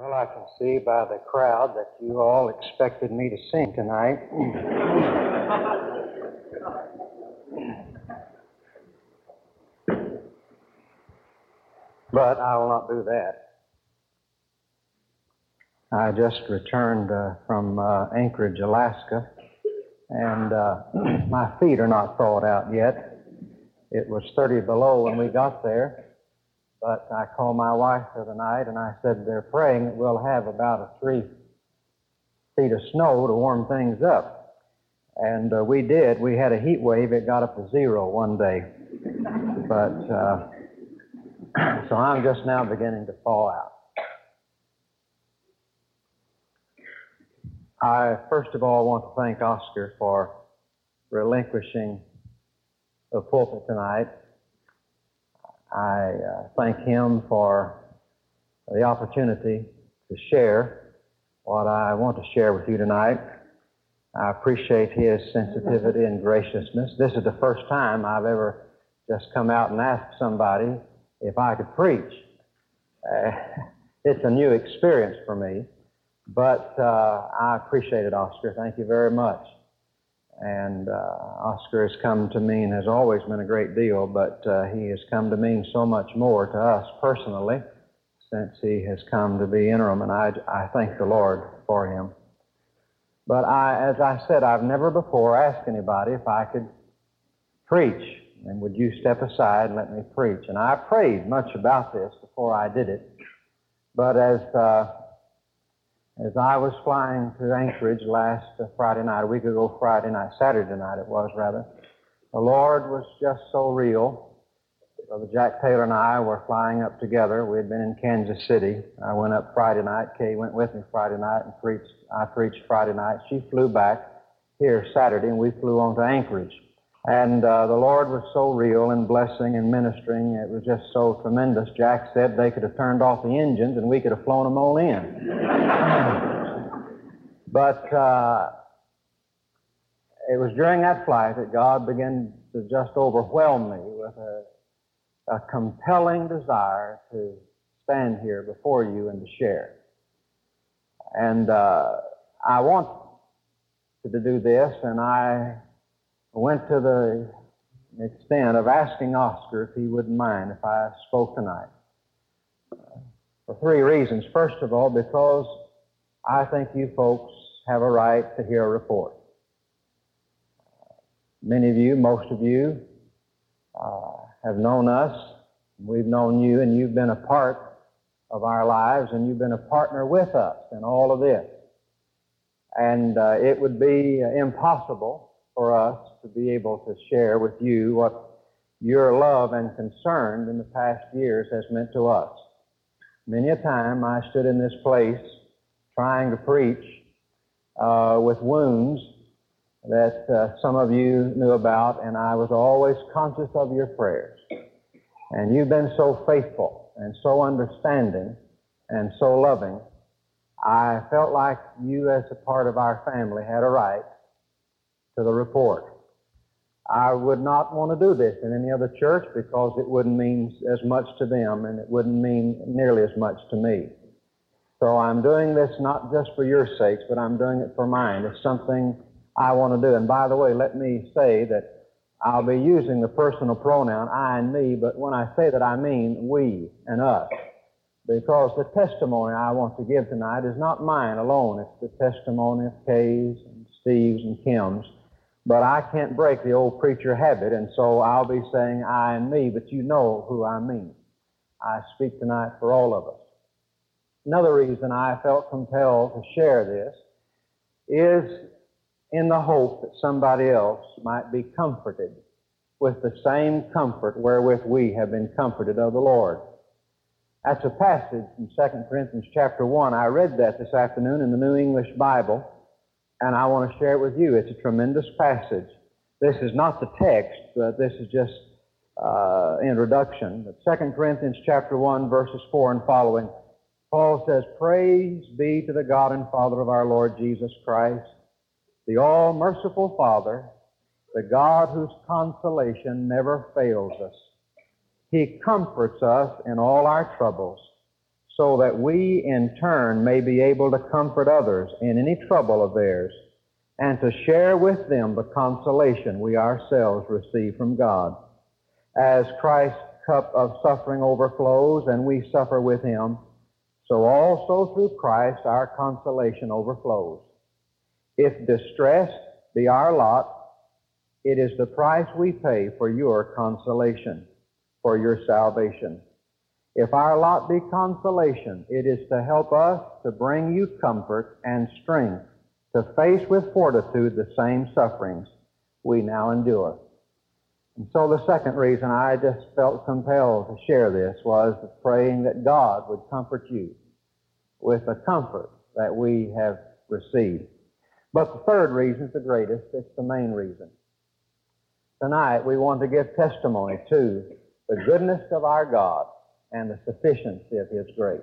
Well, I can see by the crowd that you all expected me to sing tonight. but I will not do that. I just returned uh, from uh, Anchorage, Alaska, and uh, my feet are not thawed out yet. It was 30 below when we got there, but I called my wife for the night and I said they're praying that we'll have about a three feet of snow to warm things up. And uh, we did. We had a heat wave. It got up to zero one day. But uh, so I'm just now beginning to thaw out. I first of all want to thank Oscar for relinquishing the pulpit tonight. I uh, thank him for the opportunity to share what I want to share with you tonight. I appreciate his sensitivity and graciousness. This is the first time I've ever just come out and asked somebody if I could preach. Uh, it's a new experience for me, but uh, I appreciate it, Oscar. Thank you very much. And uh, Oscar has come to mean, has always been a great deal, but uh, he has come to mean so much more to us personally since he has come to be interim, and I, I thank the Lord for him. But I, as I said, I've never before asked anybody if I could preach, and would you step aside and let me preach? And I prayed much about this before I did it. But as uh, as I was flying to Anchorage last Friday night, a week ago Friday night, Saturday night it was rather, the Lord was just so real. Brother Jack Taylor and I were flying up together. We had been in Kansas City. I went up Friday night. Kay went with me Friday night and preached. I preached Friday night. She flew back here Saturday, and we flew on to Anchorage. And uh, the Lord was so real in blessing and ministering. It was just so tremendous. Jack said they could have turned off the engines and we could have flown them all in. but uh, it was during that flight that God began to just overwhelm me with a, a compelling desire to stand here before you and to share. And uh, I want to do this, and I went to the extent of asking Oscar if he wouldn't mind if I spoke tonight. For three reasons. First of all, because I think you folks have a right to hear a report. Many of you, most of you, uh, have known us. We've known you, and you've been a part of our lives, and you've been a partner with us in all of this. And uh, it would be impossible for us to be able to share with you what your love and concern in the past years has meant to us. Many a time I stood in this place trying to preach uh, with wounds that uh, some of you knew about, and I was always conscious of your prayers. And you've been so faithful and so understanding and so loving. I felt like you, as a part of our family, had a right to the report. I would not want to do this in any other church because it wouldn't mean as much to them and it wouldn't mean nearly as much to me. So I'm doing this not just for your sakes, but I'm doing it for mine. It's something I want to do. And by the way, let me say that I'll be using the personal pronoun I and me, but when I say that I mean we and us. Because the testimony I want to give tonight is not mine alone. It's the testimony of Kay's and Steve's and Kim's. But I can't break the old preacher habit, and so I'll be saying I and me, but you know who I mean. I speak tonight for all of us. Another reason I felt compelled to share this is in the hope that somebody else might be comforted with the same comfort wherewith we have been comforted of the Lord. That's a passage in 2 Corinthians chapter 1. I read that this afternoon in the New English Bible and I want to share it with you. It's a tremendous passage. This is not the text, but this is just uh, introduction. But 2 Corinthians chapter 1, verses 4 and following, Paul says, Praise be to the God and Father of our Lord Jesus Christ, the all-merciful Father, the God whose consolation never fails us. He comforts us in all our troubles, so that we in turn may be able to comfort others in any trouble of theirs and to share with them the consolation we ourselves receive from God. As Christ's cup of suffering overflows and we suffer with him, so also through Christ our consolation overflows. If distress be our lot, it is the price we pay for your consolation, for your salvation. If our lot be consolation, it is to help us to bring you comfort and strength to face with fortitude the same sufferings we now endure. And so the second reason I just felt compelled to share this was praying that God would comfort you with the comfort that we have received. But the third reason is the greatest. It's the main reason. Tonight we want to give testimony to the goodness of our God and the sufficiency of His grace.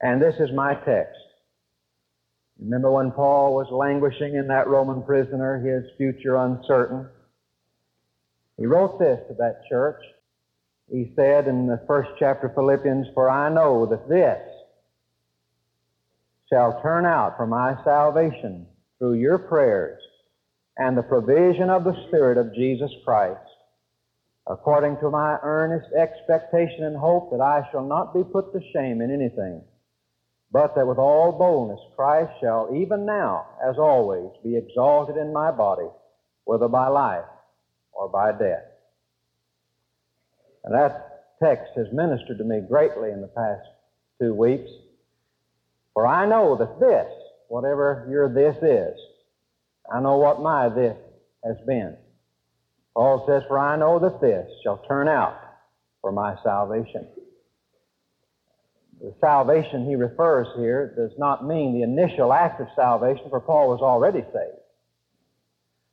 And this is my text. Remember when Paul was languishing in that Roman prisoner, his future uncertain? He wrote this to that church. He said in the first chapter of Philippians, For I know that this shall turn out for my salvation through your prayers and the provision of the Spirit of Jesus Christ, according to my earnest expectation and hope that I shall not be put to shame in anything but that with all boldness Christ shall even now, as always, be exalted in my body, whether by life or by death. And that text has ministered to me greatly in the past two weeks. For I know that this, whatever your this is, I know what my this has been. Paul says, For I know that this shall turn out for my salvation. The salvation he refers here does not mean the initial act of salvation, for Paul was already saved.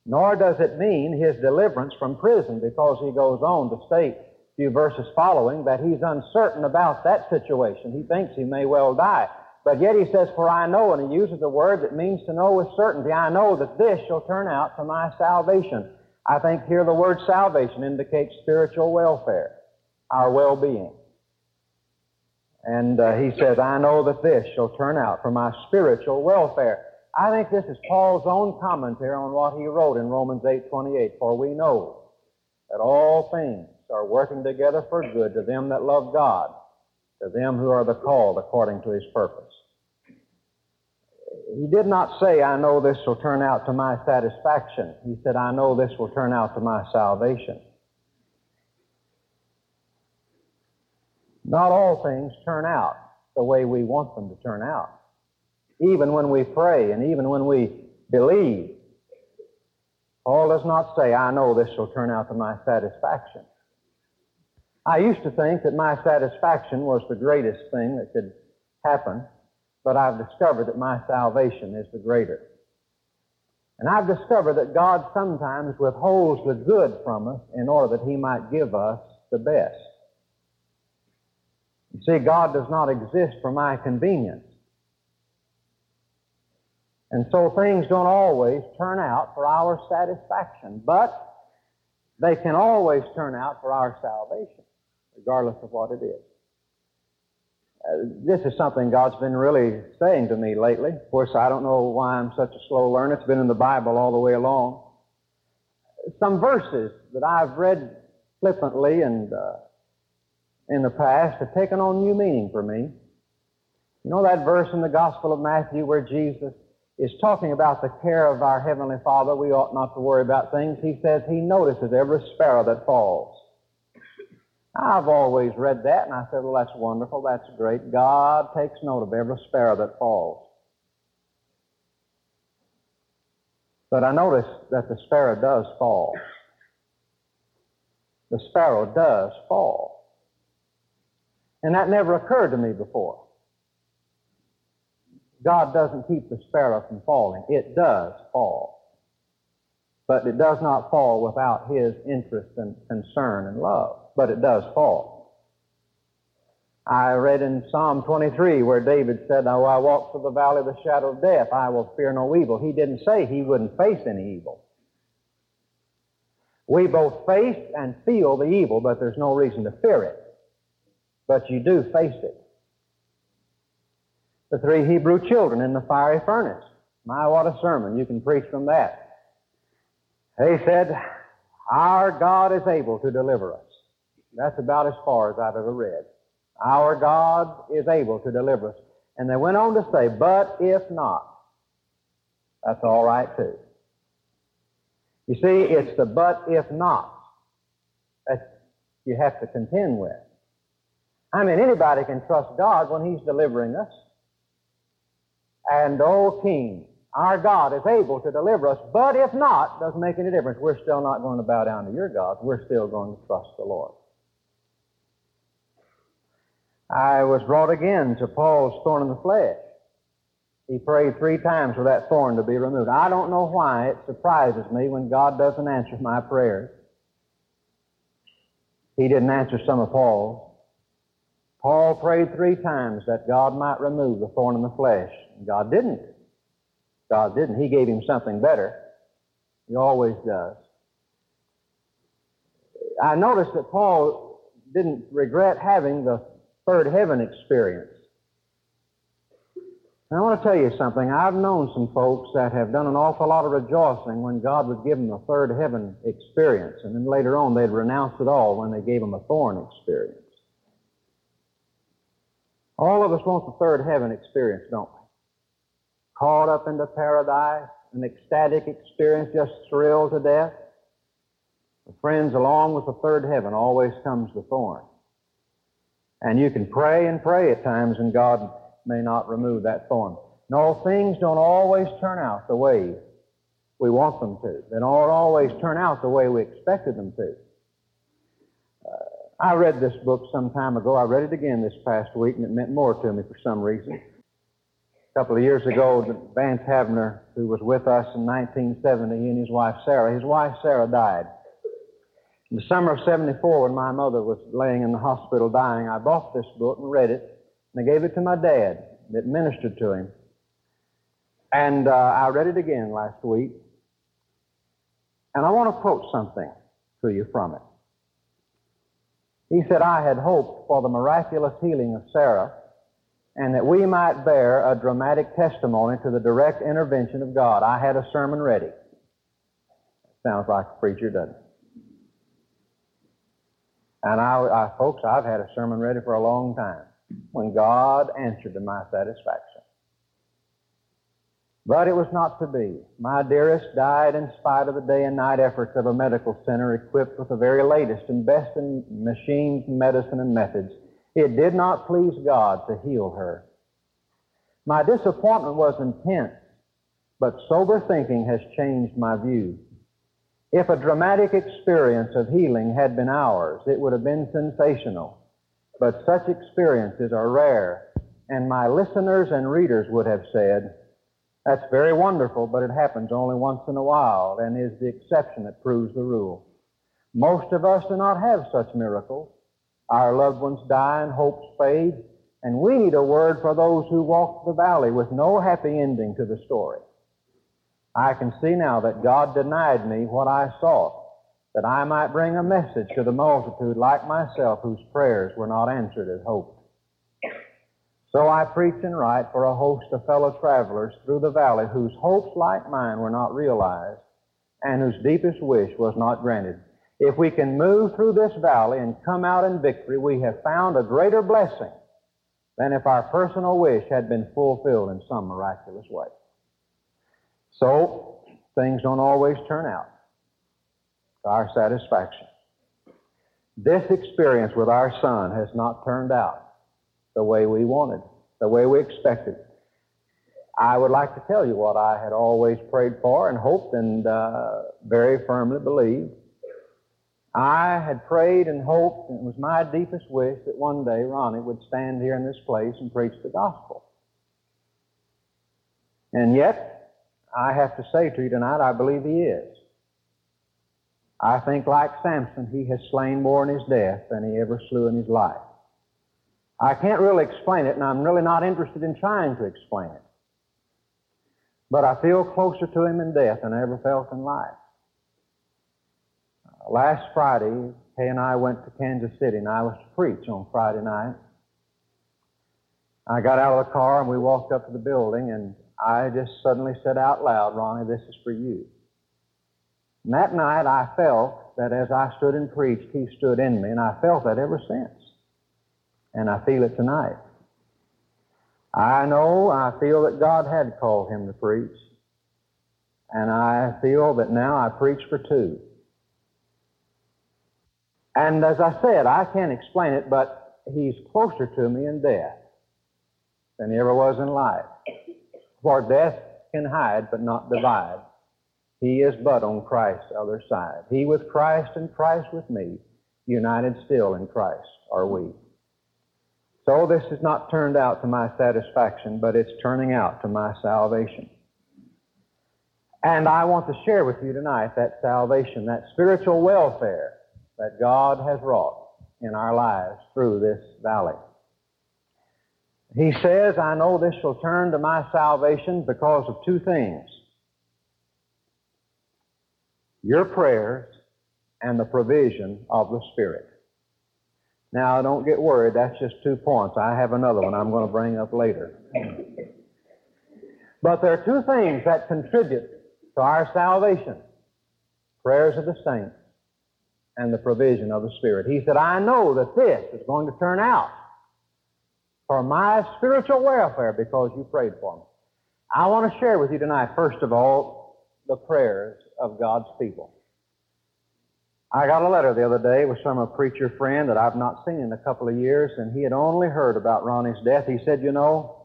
Nor does it mean his deliverance from prison, because he goes on to state a few verses following that he's uncertain about that situation. He thinks he may well die. But yet he says, For I know, and he uses a word that means to know with certainty. I know that this shall turn out to my salvation. I think here the word salvation indicates spiritual welfare, our well being. And uh, he says, I know that this shall turn out for my spiritual welfare. I think this is Paul's own commentary on what he wrote in Romans 8:28. For we know that all things are working together for good to them that love God, to them who are the called according to his purpose. He did not say, I know this will turn out to my satisfaction. He said, I know this will turn out to my salvation. Not all things turn out the way we want them to turn out. Even when we pray and even when we believe, Paul does not say, I know this will turn out to my satisfaction. I used to think that my satisfaction was the greatest thing that could happen, but I've discovered that my salvation is the greater. And I've discovered that God sometimes withholds the good from us in order that He might give us the best. You see, God does not exist for my convenience. And so things don't always turn out for our satisfaction, but they can always turn out for our salvation, regardless of what it is. This is something God's been really saying to me lately. Of course, I don't know why I'm such a slow learner. It's been in the Bible all the way along. Some verses that I've read flippantly and uh, in the past have taken on new meaning for me. You know that verse in the Gospel of Matthew where Jesus is talking about the care of our Heavenly Father, we ought not to worry about things. He says He notices every sparrow that falls. I've always read that and I said, well, that's wonderful, that's great. God takes note of every sparrow that falls. But I noticed that the sparrow does fall. The sparrow does fall. And that never occurred to me before. God doesn't keep the sparrow from falling. It does fall. But it does not fall without His interest and concern and love. But it does fall. I read in Psalm 23 where David said, Though I walk through the valley of the shadow of death, I will fear no evil. He didn't say he wouldn't face any evil. We both face and feel the evil, but there's no reason to fear it but you do face it. The three Hebrew children in the fiery furnace. My, what a sermon. You can preach from that. They said, Our God is able to deliver us. That's about as far as I've ever read. Our God is able to deliver us. And they went on to say, But if not, that's all right too. You see, it's the but if not that you have to contend with. I mean, anybody can trust God when He's delivering us. And, oh King, our God is able to deliver us, but if not, doesn't make any difference. We're still not going to bow down to your God. We're still going to trust the Lord. I was brought again to Paul's thorn in the flesh. He prayed three times for that thorn to be removed. I don't know why it surprises me when God doesn't answer my prayers. He didn't answer some of Paul's. Paul prayed three times that God might remove the thorn in the flesh. God didn't. God didn't. He gave him something better. He always does. I noticed that Paul didn't regret having the third heaven experience. I want to tell you something. I've known some folks that have done an awful lot of rejoicing when God would give them a third heaven experience, and then later on they'd renounce it all when they gave them a thorn experience. All of us want the third heaven experience, don't we? Caught up into paradise, an ecstatic experience, just thrilled to death. Friends, along with the third heaven always comes the thorn. And you can pray and pray at times, and God may not remove that thorn. No, things don't always turn out the way we want them to. They don't always turn out the way we expected them to. Uh, I read this book some time ago. I read it again this past week, and it meant more to me for some reason. A couple of years ago, Vance Havner, who was with us in 1970, he and his wife Sarah, his wife Sarah died. In the summer of 74, when my mother was laying in the hospital dying, I bought this book and read it, and I gave it to my dad. It ministered to him. And uh, I read it again last week, and I want to quote something to you from it. He said, I had hoped for the miraculous healing of Sarah, and that we might bear a dramatic testimony to the direct intervention of God. I had a sermon ready. Sounds like a preacher, doesn't it? And I, I, folks, I've had a sermon ready for a long time when God answered to my satisfaction. But it was not to be. My dearest died in spite of the day and night efforts of a medical center equipped with the very latest and best in machines, medicine, and methods. It did not please God to heal her. My disappointment was intense, but sober thinking has changed my view. If a dramatic experience of healing had been ours, it would have been sensational. But such experiences are rare, and my listeners and readers would have said, That's very wonderful, but it happens only once in a while and is the exception that proves the rule. Most of us do not have such miracles. Our loved ones die and hopes fade, and we need a word for those who walk the valley with no happy ending to the story. I can see now that God denied me what I sought, that I might bring a message to the multitude like myself whose prayers were not answered as hoped. So I preach and write for a host of fellow travelers through the valley whose hopes like mine were not realized and whose deepest wish was not granted. If we can move through this valley and come out in victory, we have found a greater blessing than if our personal wish had been fulfilled in some miraculous way. So, things don't always turn out to our satisfaction. This experience with our son has not turned out the way we wanted, the way we expected. I would like to tell you what I had always prayed for and hoped and uh, very firmly believed. I had prayed and hoped, and it was my deepest wish that one day Ronnie would stand here in this place and preach the gospel. And yet, I have to say to you tonight, I believe he is. I think, like Samson, he has slain more in his death than he ever slew in his life. I can't really explain it, and I'm really not interested in trying to explain it. But I feel closer to him in death than I ever felt in life. Uh, last Friday, Kay and I went to Kansas City, and I was to preach on Friday night. I got out of the car and we walked up to the building and I just suddenly said out loud, Ronnie, this is for you. And that night I felt that as I stood and preached, he stood in me, and I felt that ever since. And I feel it tonight. I know, I feel that God had called him to preach. And I feel that now I preach for two. And as I said, I can't explain it, but he's closer to me in death than he ever was in life. For death can hide but not divide. He is but on Christ's other side. He with Christ and Christ with me, united still in Christ are we. So this has not turned out to my satisfaction, but it's turning out to my salvation. And I want to share with you tonight that salvation, that spiritual welfare that God has wrought in our lives through this valley. He says, I know this shall turn to my salvation because of two things your prayers and the provision of the Spirit. Now, don't get worried, that's just two points. I have another one I'm going to bring up later. But there are two things that contribute to our salvation prayers of the saints and the provision of the Spirit. He said, I know that this is going to turn out for my spiritual welfare because you prayed for me. I want to share with you tonight, first of all, the prayers of God's people. I got a letter the other day with from a preacher friend that I've not seen in a couple of years, and he had only heard about Ronnie's death. He said, You know,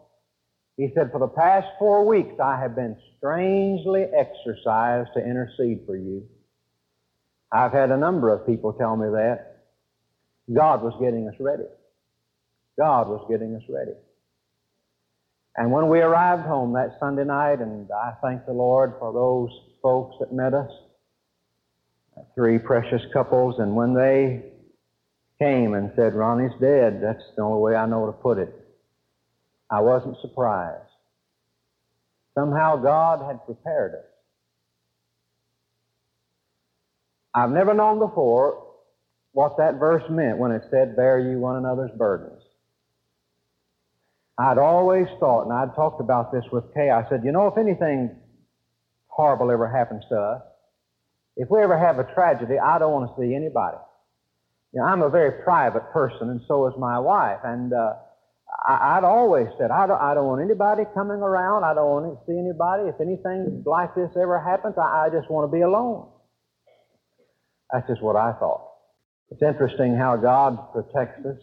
he said, for the past four weeks I have been strangely exercised to intercede for you. I've had a number of people tell me that. God was getting us ready. God was getting us ready. And when we arrived home that Sunday night, and I thank the Lord for those folks that met us, three precious couples, and when they came and said, Ronnie's dead, that's the only way I know to put it. I wasn't surprised. Somehow God had prepared us. I've never known before what that verse meant when it said, Bear you one another's burdens. I'd always thought, and I'd talked about this with Kay, I said, you know, if anything horrible ever happens to us, if we ever have a tragedy, I don't want to see anybody. You know, I'm a very private person, and so is my wife. And uh, I, would always said, I don't, I don't want anybody coming around. I don't want to see anybody. If anything like this ever happens, I, I just want to be alone. That's just what I thought. It's interesting how God protects us.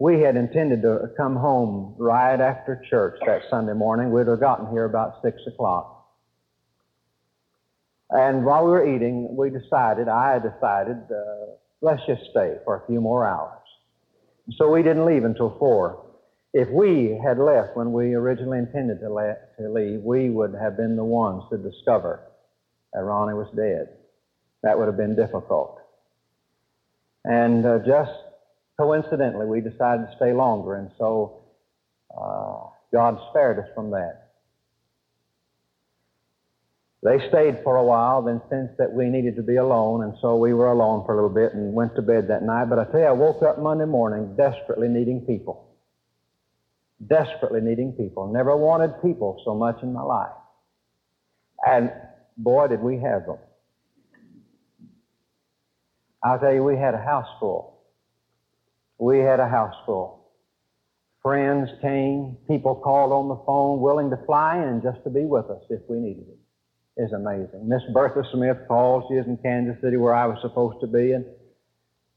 We had intended to come home right after church that Sunday morning. We'd have gotten here about 6 o'clock. And while we were eating, we decided, I decided, uh, let's just stay for a few more hours. So we didn't leave until 4. If we had left when we originally intended to, to leave, we would have been the ones to discover that Ronnie was dead. That would have been difficult. And uh, just coincidentally, we decided to stay longer, and so uh, God spared us from that. They stayed for a while, then sensed that we needed to be alone, and so we were alone for a little bit and went to bed that night. But I tell you, I woke up Monday morning desperately needing people. Desperately needing people. Never wanted people so much in my life. And boy, did we have them. I'll tell you, we had a house full. We had a house full. Friends came, people called on the phone, willing to fly in just to be with us if we needed it. it is amazing. Miss Bertha Smith called. She is in Kansas City where I was supposed to be and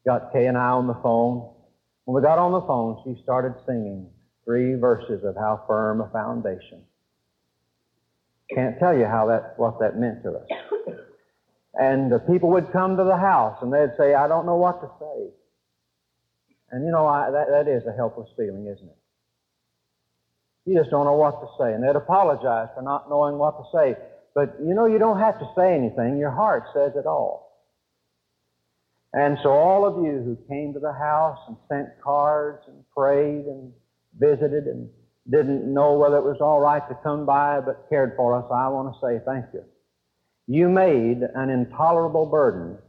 got Kay and I on the phone. When we got on the phone, she started singing three verses of How Firm a Foundation. Can't tell you how that, what that meant to us. And the people would come to the house and they'd say, I don't know what to say. And you know, I, that, that is a helpless feeling, isn't it? You just don't know what to say. And they'd apologize for not knowing what to say. But you know, you don't have to say anything. Your heart says it all. And so all of you who came to the house and sent cards and prayed and visited and didn't know whether it was all right to come by but cared for us, I want to say thank you. You made an intolerable burden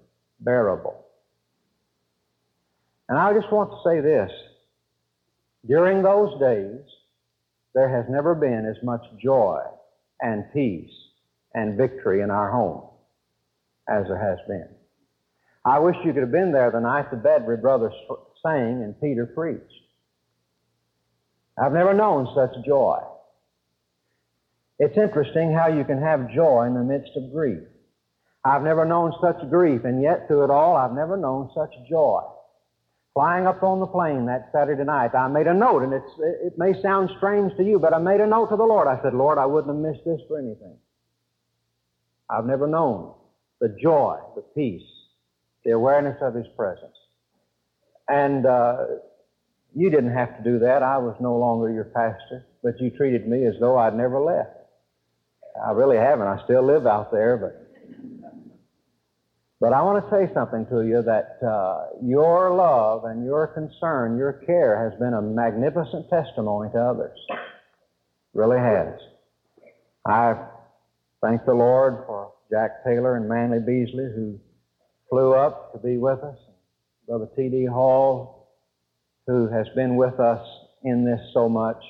bearable. And I just want to say this. During those days, there has never been as much joy and peace and victory in our home as there has been. I wish you could have been there the night the Bedford brothers sang and Peter preached. I've never known such joy. It's interesting how you can have joy in the midst of grief. I've never known such grief, and yet through it all, I've never known such joy. Flying up on the plane that Saturday night, I made a note, and it's, it may sound strange to you, but I made a note to the Lord. I said, Lord, I wouldn't have missed this for anything. I've never known the joy, the peace, the awareness of His presence. And uh, you didn't have to do that. I was no longer your pastor, but you treated me as though I'd never left. I really haven't. I still live out there, but but I want to say something to you that uh, your love and your concern, your care has been a magnificent testimony to others. Really has. I thank the Lord for Jack Taylor and Manley Beasley who flew up to be with us. Brother T.D. Hall, who has been with us in this so much.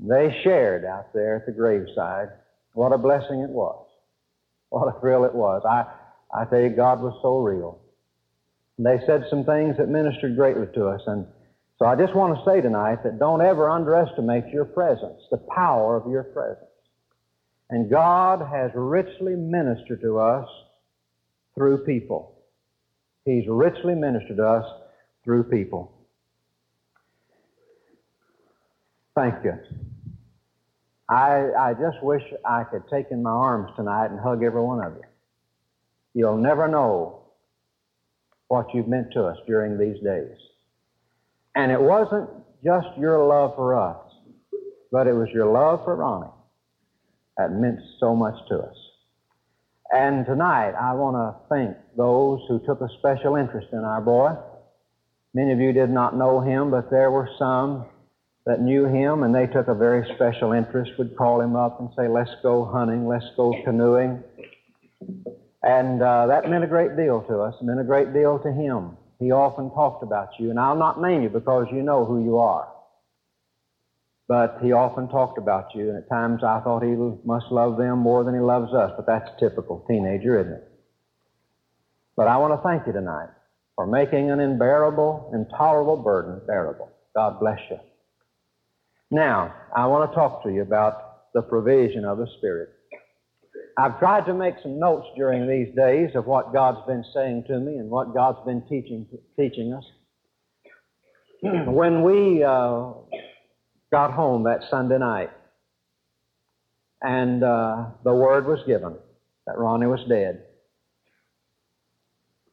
They shared out there at the graveside. What a blessing it was. What a thrill it was. I, I tell you, God was so real. They said some things that ministered greatly to us. And so I just want to say tonight that don't ever underestimate your presence, the power of your presence. And God has richly ministered to us through people. He's richly ministered to us through people. Thank you. I, I just wish I could take in my arms tonight and hug every one of you. You'll never know what you've meant to us during these days. And it wasn't just your love for us, but it was your love for Ronnie that meant so much to us. And tonight, I want to thank those who took a special interest in our boy. Many of you did not know him, but there were some that knew him, and they took a very special interest, would call him up and say, Let's go hunting, let's go canoeing. And uh, that meant a great deal to us, meant a great deal to him. He often talked about you, and I'll not name you because you know who you are. But he often talked about you, and at times I thought he must love them more than he loves us, but that's typical teenager, isn't it? But I want to thank you tonight for making an unbearable, intolerable burden bearable. God bless you. Now, I want to talk to you about the provision of the Spirit. I've tried to make some notes during these days of what God's been saying to me and what God's been teaching, teaching us. when we uh, got home that Sunday night, and uh, the word was given that Ronnie was dead.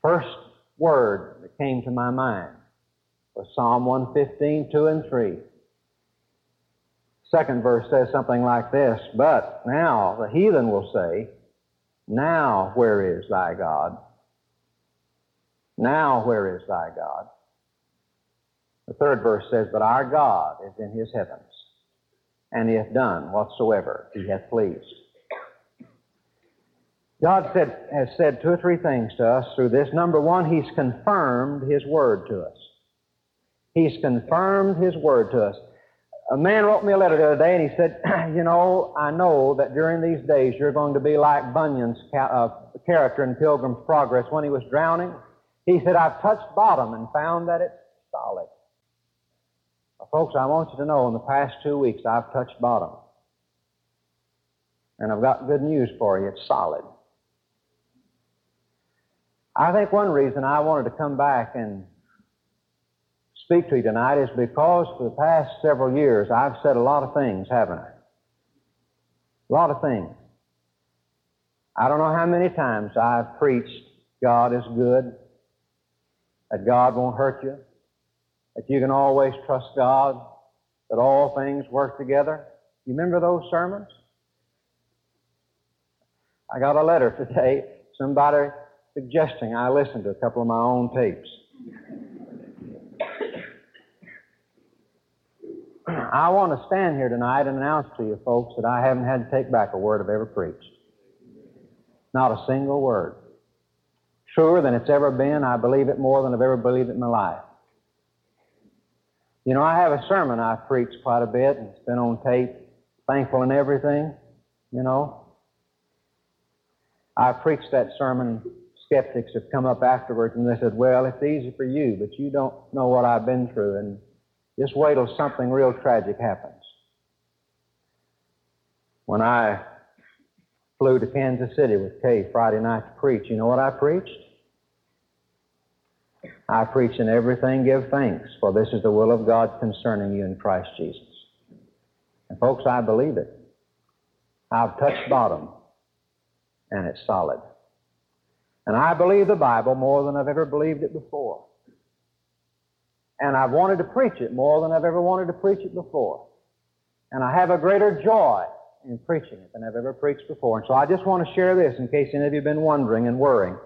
First word that came to my mind was Psalm 115, 2 and 3. Second verse says something like this But now the heathen will say, Now where is thy God? Now where is thy God? The third verse says, But our God is in his heavens, and he hath done whatsoever he hath pleased. God said, has said two or three things to us through this. Number one, he's confirmed his word to us. He's confirmed his word to us. A man wrote me a letter the other day and he said, You know, I know that during these days you're going to be like Bunyan's ca- uh, character in Pilgrim's Progress when he was drowning. He said, I've touched bottom and found that it's solid. Folks, I want you to know in the past two weeks I've touched bottom. And I've got good news for you. It's solid. I think one reason I wanted to come back and speak to you tonight is because for the past several years I've said a lot of things, haven't I? A lot of things. I don't know how many times I've preached God is good, that God won't hurt you, that you can always trust God, that all things work together. You remember those sermons? I got a letter today, somebody suggesting I listen to a couple of my own tapes. I want to stand here tonight and announce to you folks that I haven't had to take back a word I've ever preached. Not a single word. Truer than it's ever been. I believe it more than I've ever believed it in my life. You know, I have a sermon I've preached quite a bit, and it's been on tape, thankful and everything, you know. I preached that sermon. Skeptics have come up afterwards and they said, Well, it's easy for you, but you don't know what I've been through, and just wait till something real tragic happens. When I flew to Kansas City with Kay Friday night to preach, you know what I preached? I preach in everything give thanks, for this is the will of God concerning you in Christ Jesus. And folks, I believe it. I've touched bottom, and it's solid. And I believe the Bible more than I've ever believed it before. And I've wanted to preach it more than I've ever wanted to preach it before. And I have a greater joy in preaching it than I've ever preached before. And so I just want to share this in case any of you have been wondering and worrying.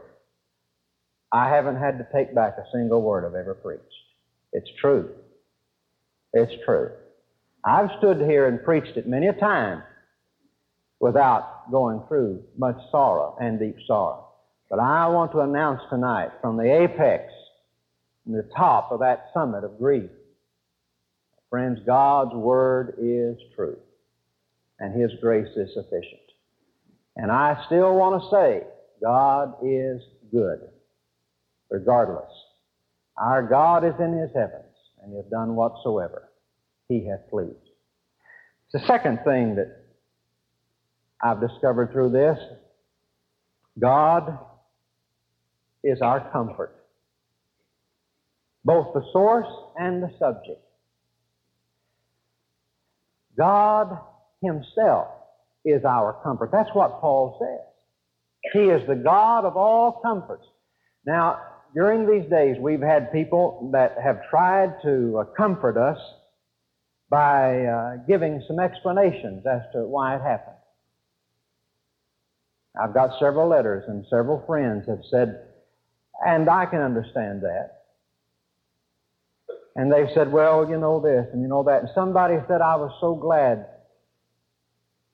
I haven't had to take back a single word I've ever preached. It's true. It's true. I've stood here and preached it many a time without going through much sorrow and deep sorrow. But I want to announce tonight from the apex, from the top of that summit of grief, friends, God's Word is true and His grace is sufficient. And I still want to say, God is good, regardless. Our God is in His heavens, and He hath done whatsoever He hath pleased. The second thing that I've discovered through this God is our comfort, both the source and the subject. God Himself is our comfort. That's what Paul says. He is the God of all comforts. Now, during these days, we've had people that have tried to uh, comfort us by uh, giving some explanations as to why it happened. I've got several letters, and several friends have said, and I can understand that. And they've said, well, you know this and you know that. And somebody said, I was so glad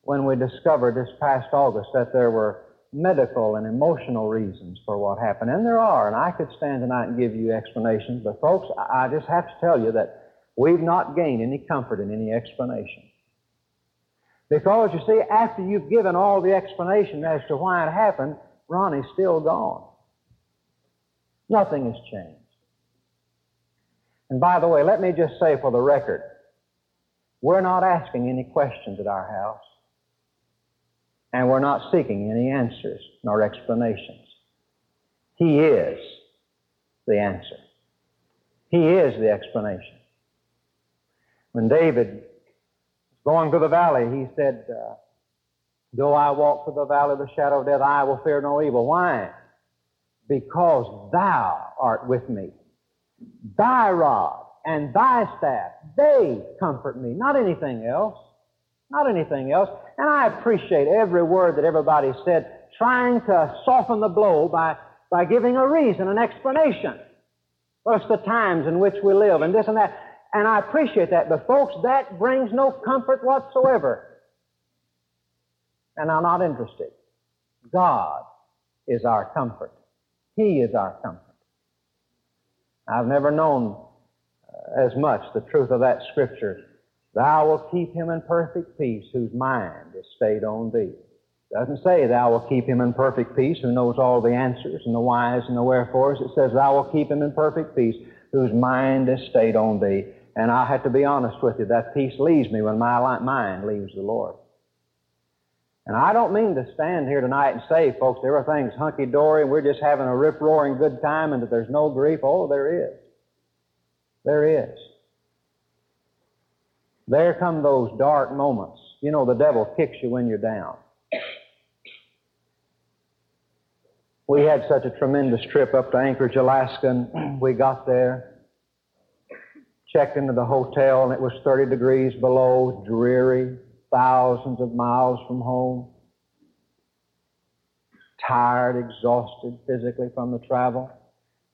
when we discovered this past August that there were medical and emotional reasons for what happened. And there are, and I could stand tonight and give you explanations, but folks, I just have to tell you that we've not gained any comfort in any explanation. Because you see, after you've given all the explanation as to why it happened, Ronnie's still gone. Nothing has changed. And by the way, let me just say for the record, we're not asking any questions at our house. And we're not seeking any answers nor explanations. He is the answer. He is the explanation. When David was going through the valley, he said, uh, Though I walk through the valley of the shadow of death, I will fear no evil. Why? Because thou art with me. Thy rod and thy staff, they comfort me, not anything else. Not anything else. And I appreciate every word that everybody said, trying to soften the blow by, by giving a reason, an explanation. What's the times in which we live and this and that. And I appreciate that. But folks, that brings no comfort whatsoever. And I'm not interested. God is our comfort. He is our comfort. I've never known uh, as much the truth of that scripture Thou wilt keep him in perfect peace whose mind is stayed on thee. Doesn't say thou wilt keep him in perfect peace who knows all the answers and the whys and the wherefores. It says thou wilt keep him in perfect peace whose mind is stayed on thee. And I have to be honest with you, that peace leaves me when my mind leaves the Lord. And I don't mean to stand here tonight and say, folks, everything's hunky dory and we're just having a rip roaring good time and that there's no grief. Oh, there is. There is. There come those dark moments. You know, the devil kicks you when you're down. We had such a tremendous trip up to Anchorage, Alaska, and we got there, checked into the hotel, and it was 30 degrees below, dreary, thousands of miles from home. Tired, exhausted physically from the travel.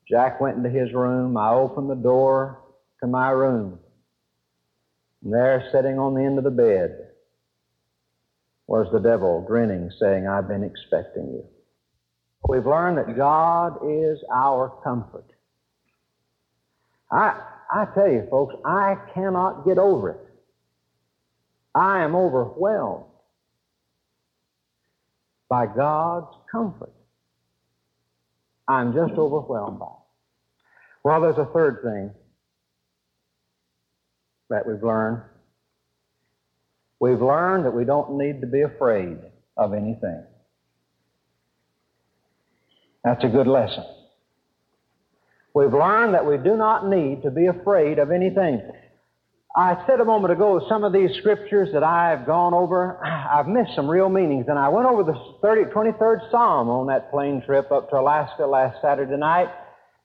Jack went into his room. I opened the door to my room. And there, sitting on the end of the bed, was the devil grinning, saying, I've been expecting you. We've learned that God is our comfort. I, I tell you, folks, I cannot get over it. I am overwhelmed by God's comfort. I'm just overwhelmed by it. Well, there's a third thing that we've learned. We've learned that we don't need to be afraid of anything. That's a good lesson. We've learned that we do not need to be afraid of anything. I said a moment ago, some of these scriptures that I've gone over, I've missed some real meanings. And I went over the 30, 23rd Psalm on that plane trip up to Alaska last Saturday night.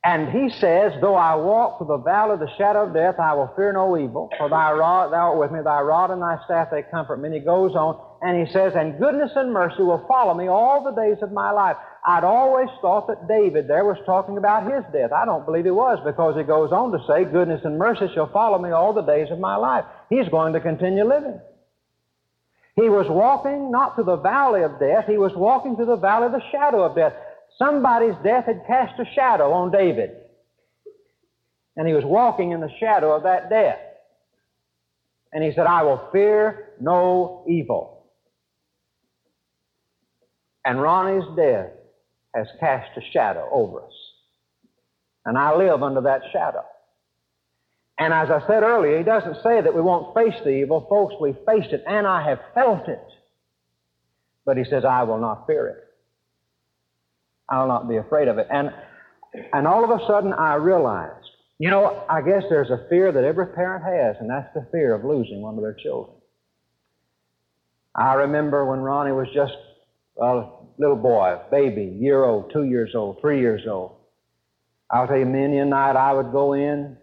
And he says, Though I walk through the valley of the shadow of death, I will fear no evil, for thy rod, thou art with me, thy rod and thy staff, they comfort me. And he goes on, and he says, And goodness and mercy will follow me all the days of my life. I'd always thought that David there was talking about his death. I don't believe he was, because he goes on to say, Goodness and mercy shall follow me all the days of my life. He's going to continue living. He was walking not through the valley of death, he was walking through the valley of the shadow of death. Somebody's death had cast a shadow on David. And he was walking in the shadow of that death. And he said, I will fear no evil. And Ronnie's death has cast a shadow over us. And I live under that shadow. And as I said earlier, he doesn't say that we won't face the evil. Folks, we faced it, and I have felt it. But he says, I will not fear it. I'll not be afraid of it. And, and all of a sudden, I realized, you know, I guess there's a fear that every parent has, and that's the fear of losing one of their children. I remember when Ronnie was just a little boy, baby, year old, two years old, three years old. I'll tell you, many a night I would go in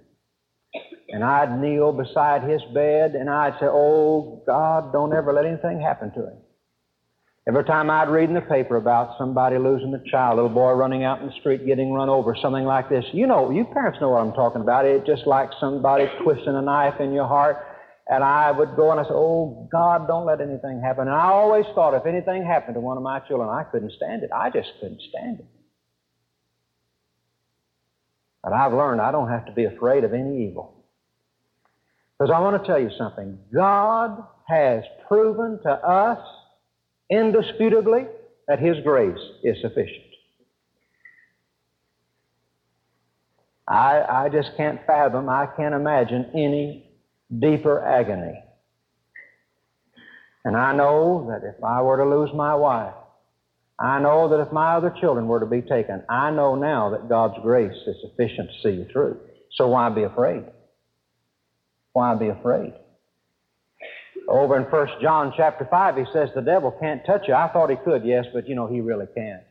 and I'd kneel beside his bed and I'd say, Oh, God, don't ever let anything happen to him. Every time I'd read in the paper about somebody losing a child, little boy running out in the street getting run over, something like this, you know, you parents know what I'm talking about. It's just like somebody twisting a knife in your heart. And I would go and I said, Oh, God, don't let anything happen. And I always thought if anything happened to one of my children, I couldn't stand it. I just couldn't stand it. But I've learned I don't have to be afraid of any evil. Because I want to tell you something. God has proven to us indisputably that His grace is sufficient. I, I just can't fathom, I can't imagine any deeper agony. And I know that if I were to lose my wife, I know that if my other children were to be taken, I know now that God's grace is sufficient to see you through. So why be afraid? Why be afraid? Over in 1 John chapter 5, he says the devil can't touch you. I thought he could, yes, but you know, he really can't.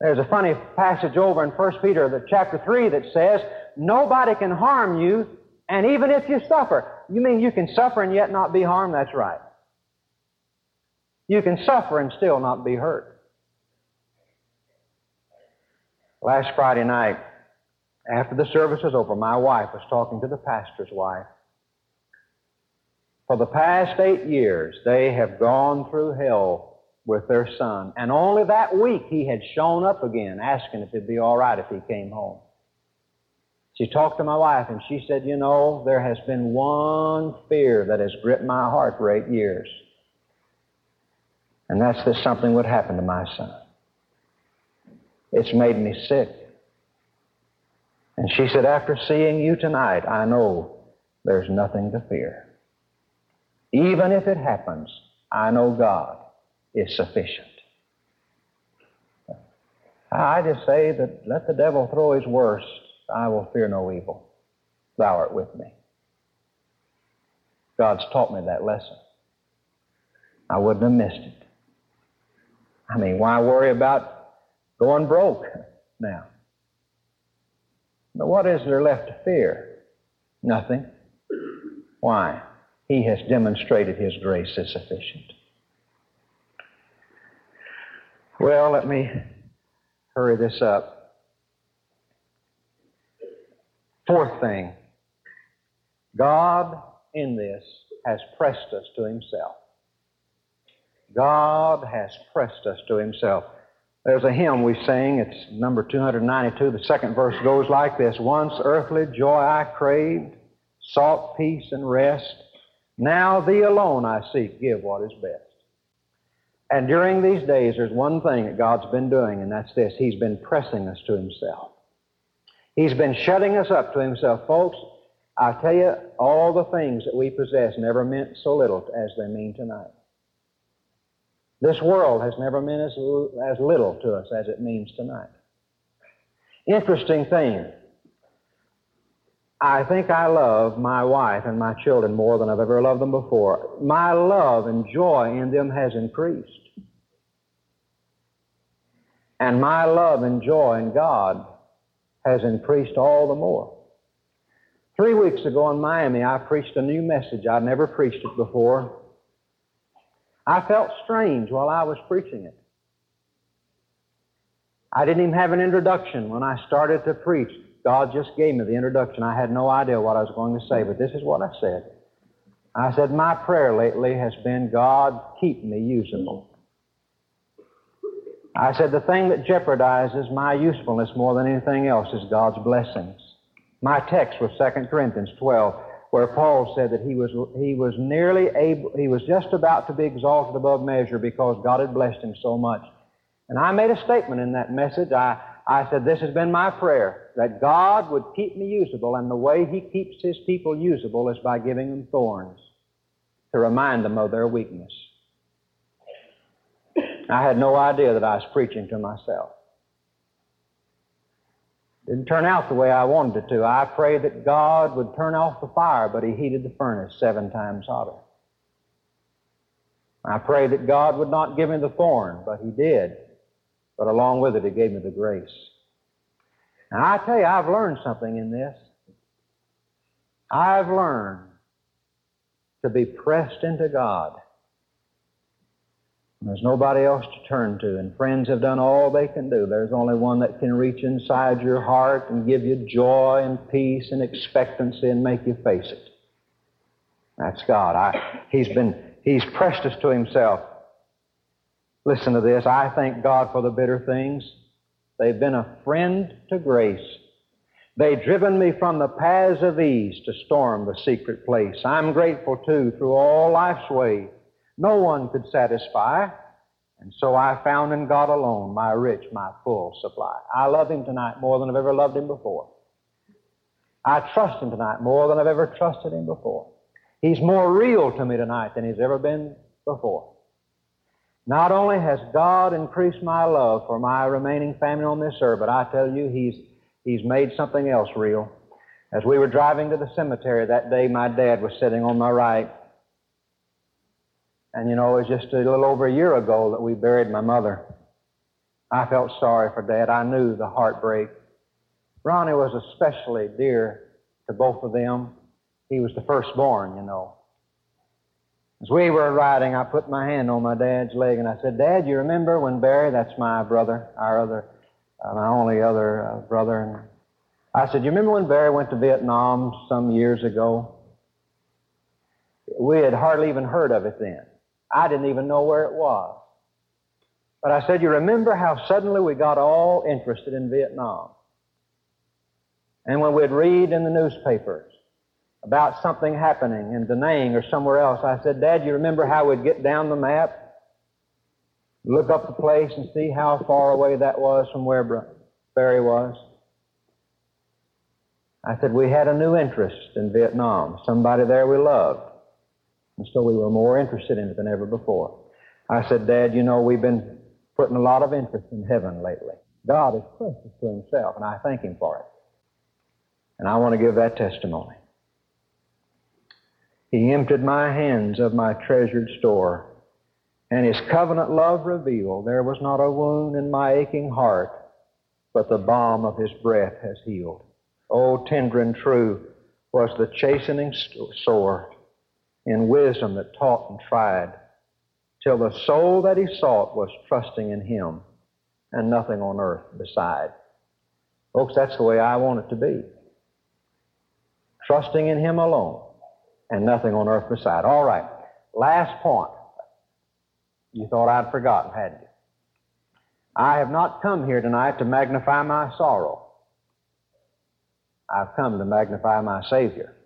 There's a funny passage over in 1 Peter the chapter 3 that says, Nobody can harm you, and even if you suffer. You mean you can suffer and yet not be harmed? That's right. You can suffer and still not be hurt. Last Friday night, after the service was over, my wife was talking to the pastor's wife. For the past eight years, they have gone through hell with their son. And only that week he had shown up again, asking if it'd be all right if he came home. She talked to my wife and she said, You know, there has been one fear that has gripped my heart for eight years. And that's that something would happen to my son. It's made me sick. And she said, After seeing you tonight, I know there's nothing to fear. Even if it happens, I know God is sufficient. I just say that let the devil throw his worst, I will fear no evil. Thou art with me. God's taught me that lesson. I wouldn't have missed it. I mean, why worry about going broke now? But what is there left to fear? Nothing. Why? He has demonstrated His grace is sufficient. Well, let me hurry this up. Fourth thing God in this has pressed us to Himself. God has pressed us to Himself. There's a hymn we sing. It's number 292. The second verse goes like this Once earthly joy I craved, sought peace and rest. Now thee alone I seek, give what is best. And during these days, there's one thing that God's been doing, and that's this He's been pressing us to Himself. He's been shutting us up to Himself. Folks, I tell you, all the things that we possess never meant so little as they mean tonight. This world has never meant as, as little to us as it means tonight. Interesting thing. I think I love my wife and my children more than I've ever loved them before. My love and joy in them has increased. And my love and joy in God has increased all the more. Three weeks ago in Miami, I preached a new message. I'd never preached it before. I felt strange while I was preaching it. I didn't even have an introduction when I started to preach. God just gave me the introduction. I had no idea what I was going to say, but this is what I said. I said, My prayer lately has been, God, keep me usable. I said, The thing that jeopardizes my usefulness more than anything else is God's blessings. My text was 2 Corinthians 12 where Paul said that he was, he was nearly able, he was just about to be exalted above measure because God had blessed him so much. And I made a statement in that message. I, I said, This has been my prayer, that God would keep me usable, and the way He keeps His people usable is by giving them thorns to remind them of their weakness. I had no idea that I was preaching to myself. Didn't turn out the way I wanted it to. I prayed that God would turn off the fire, but He heated the furnace seven times hotter. I prayed that God would not give me the thorn, but He did. But along with it, He gave me the grace. Now, I tell you, I've learned something in this. I've learned to be pressed into God. There's nobody else to turn to, and friends have done all they can do. There's only one that can reach inside your heart and give you joy and peace and expectancy and make you face it. That's God. I, he's been, He's pressed us to Himself. Listen to this. I thank God for the bitter things. They've been a friend to grace. They've driven me from the paths of ease to storm the secret place. I'm grateful, too, through all life's way no one could satisfy. And so I found in God alone my rich, my full supply. I love Him tonight more than I've ever loved Him before. I trust Him tonight more than I've ever trusted Him before. He's more real to me tonight than He's ever been before. Not only has God increased my love for my remaining family on this earth, but I tell you, He's, he's made something else real. As we were driving to the cemetery that day, my dad was sitting on my right. And you know, it was just a little over a year ago that we buried my mother. I felt sorry for Dad. I knew the heartbreak. Ronnie was especially dear to both of them. He was the firstborn, you know. As we were riding, I put my hand on my dad's leg and I said, Dad, you remember when Barry, that's my brother, our other, uh, my only other uh, brother, and I said, You remember when Barry went to Vietnam some years ago? We had hardly even heard of it then. I didn't even know where it was. But I said, You remember how suddenly we got all interested in Vietnam? And when we'd read in the newspapers about something happening in Da Nang or somewhere else, I said, Dad, you remember how we'd get down the map, look up the place, and see how far away that was from where Barry was? I said, We had a new interest in Vietnam, somebody there we loved. And so we were more interested in it than ever before. I said, Dad, you know, we've been putting a lot of interest in heaven lately. God is precious to himself, and I thank him for it. And I want to give that testimony. He emptied my hands of my treasured store, and his covenant love revealed there was not a wound in my aching heart, but the balm of his breath has healed. Oh, tender and true was the chastening sore in wisdom that taught and tried, till the soul that he sought was trusting in him and nothing on earth beside. Folks, that's the way I want it to be. Trusting in him alone and nothing on earth beside. All right, last point. You thought I'd forgotten, hadn't you? I have not come here tonight to magnify my sorrow. I've come to magnify my Savior.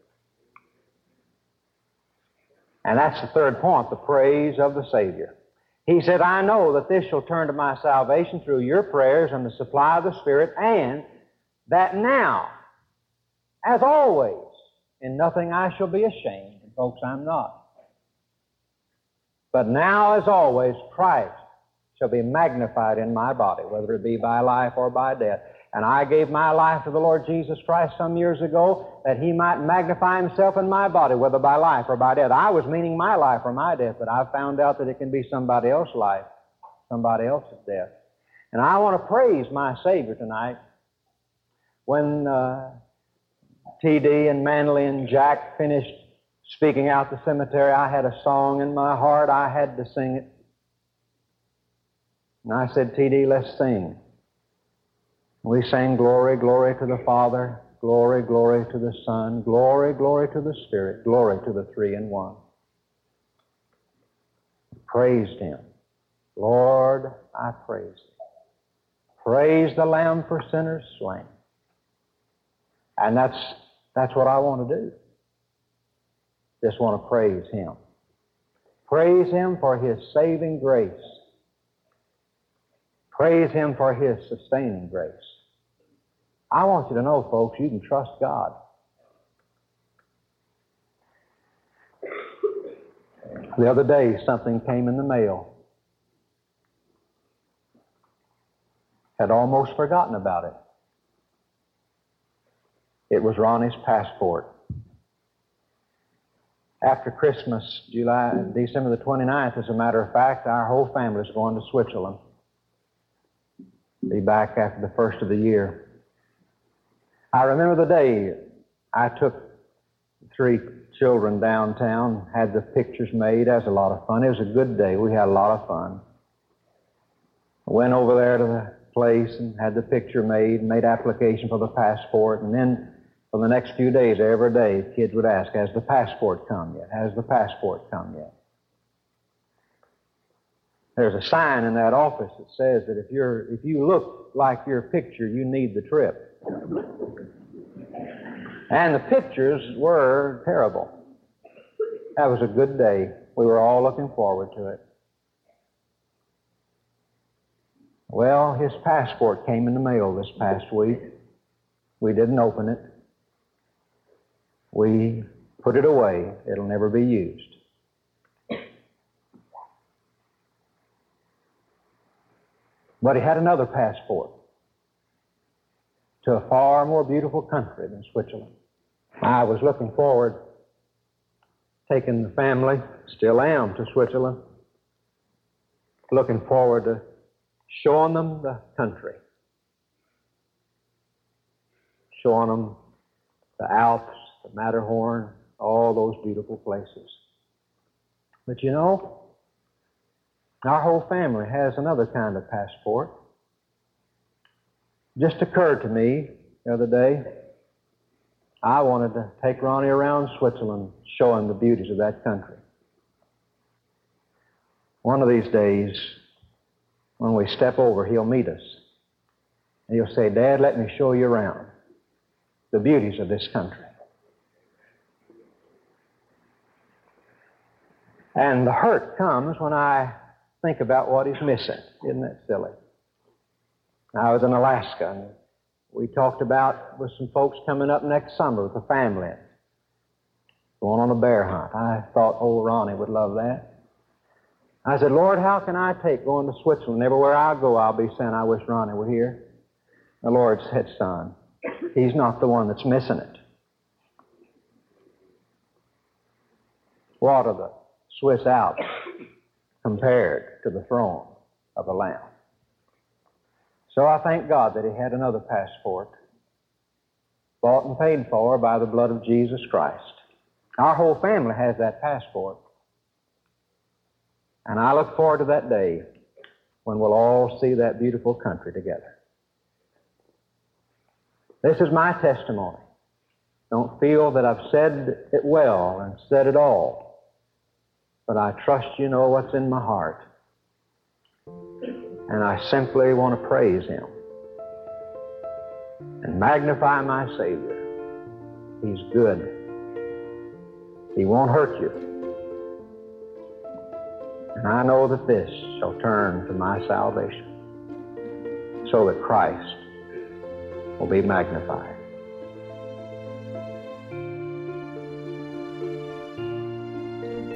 And that's the third point, the praise of the Savior. He said, I know that this shall turn to my salvation through your prayers and the supply of the Spirit, and that now, as always, in nothing I shall be ashamed. And folks, I'm not. But now, as always, Christ shall be magnified in my body, whether it be by life or by death. And I gave my life to the Lord Jesus Christ some years ago that he might magnify himself in my body, whether by life or by death. I was meaning my life or my death, but I've found out that it can be somebody else's life, somebody else's death. And I want to praise my Savior tonight. When uh, T.D. and Manley and Jack finished speaking out the cemetery, I had a song in my heart. I had to sing it. And I said, T.D., let's sing. We sang glory, glory to the Father, glory, glory to the Son, glory, glory to the Spirit, glory to the three in one. Praised Him. Lord, I praise Thee. Praise the Lamb for sinners slain. And that's, that's what I want to do. Just want to praise Him. Praise Him for His saving grace. Praise Him for His sustaining grace. I want you to know, folks, you can trust God. The other day, something came in the mail. Had almost forgotten about it. It was Ronnie's passport. After Christmas, July, December the 29th, as a matter of fact, our whole family is going to Switzerland. Be back after the first of the year. I remember the day I took three children downtown, had the pictures made. That was a lot of fun. It was a good day. We had a lot of fun. I went over there to the place and had the picture made, made application for the passport, and then for the next few days, every day, kids would ask, Has the passport come yet? Has the passport come yet? There's a sign in that office that says that if you're if you look like your picture, you need the trip. And the pictures were terrible. That was a good day. We were all looking forward to it. Well, his passport came in the mail this past week. We didn't open it. We put it away. It'll never be used. But he had another passport to a far more beautiful country than Switzerland. I was looking forward taking the family, still am, to Switzerland. Looking forward to showing them the country, showing them the Alps, the Matterhorn, all those beautiful places. But you know, our whole family has another kind of passport. Just occurred to me the other day. I wanted to take Ronnie around Switzerland, show him the beauties of that country. One of these days, when we step over, he'll meet us. And he'll say, Dad, let me show you around the beauties of this country. And the hurt comes when I think about what he's missing. Isn't that silly? I was in Alaska, and we talked about with some folks coming up next summer with the family, going on a bear hunt. I thought old Ronnie would love that. I said, Lord, how can I take going to Switzerland? Everywhere I go, I'll be saying, I wish Ronnie were here. The Lord said, Son, he's not the one that's missing it. What are the Swiss Alps compared to the throne of the Lamb? So I thank God that he had another passport, bought and paid for by the blood of Jesus Christ. Our whole family has that passport. And I look forward to that day when we'll all see that beautiful country together. This is my testimony. Don't feel that I've said it well and said it all, but I trust you know what's in my heart. And I simply want to praise Him and magnify my Savior. He's good. He won't hurt you. And I know that this shall turn to my salvation so that Christ will be magnified.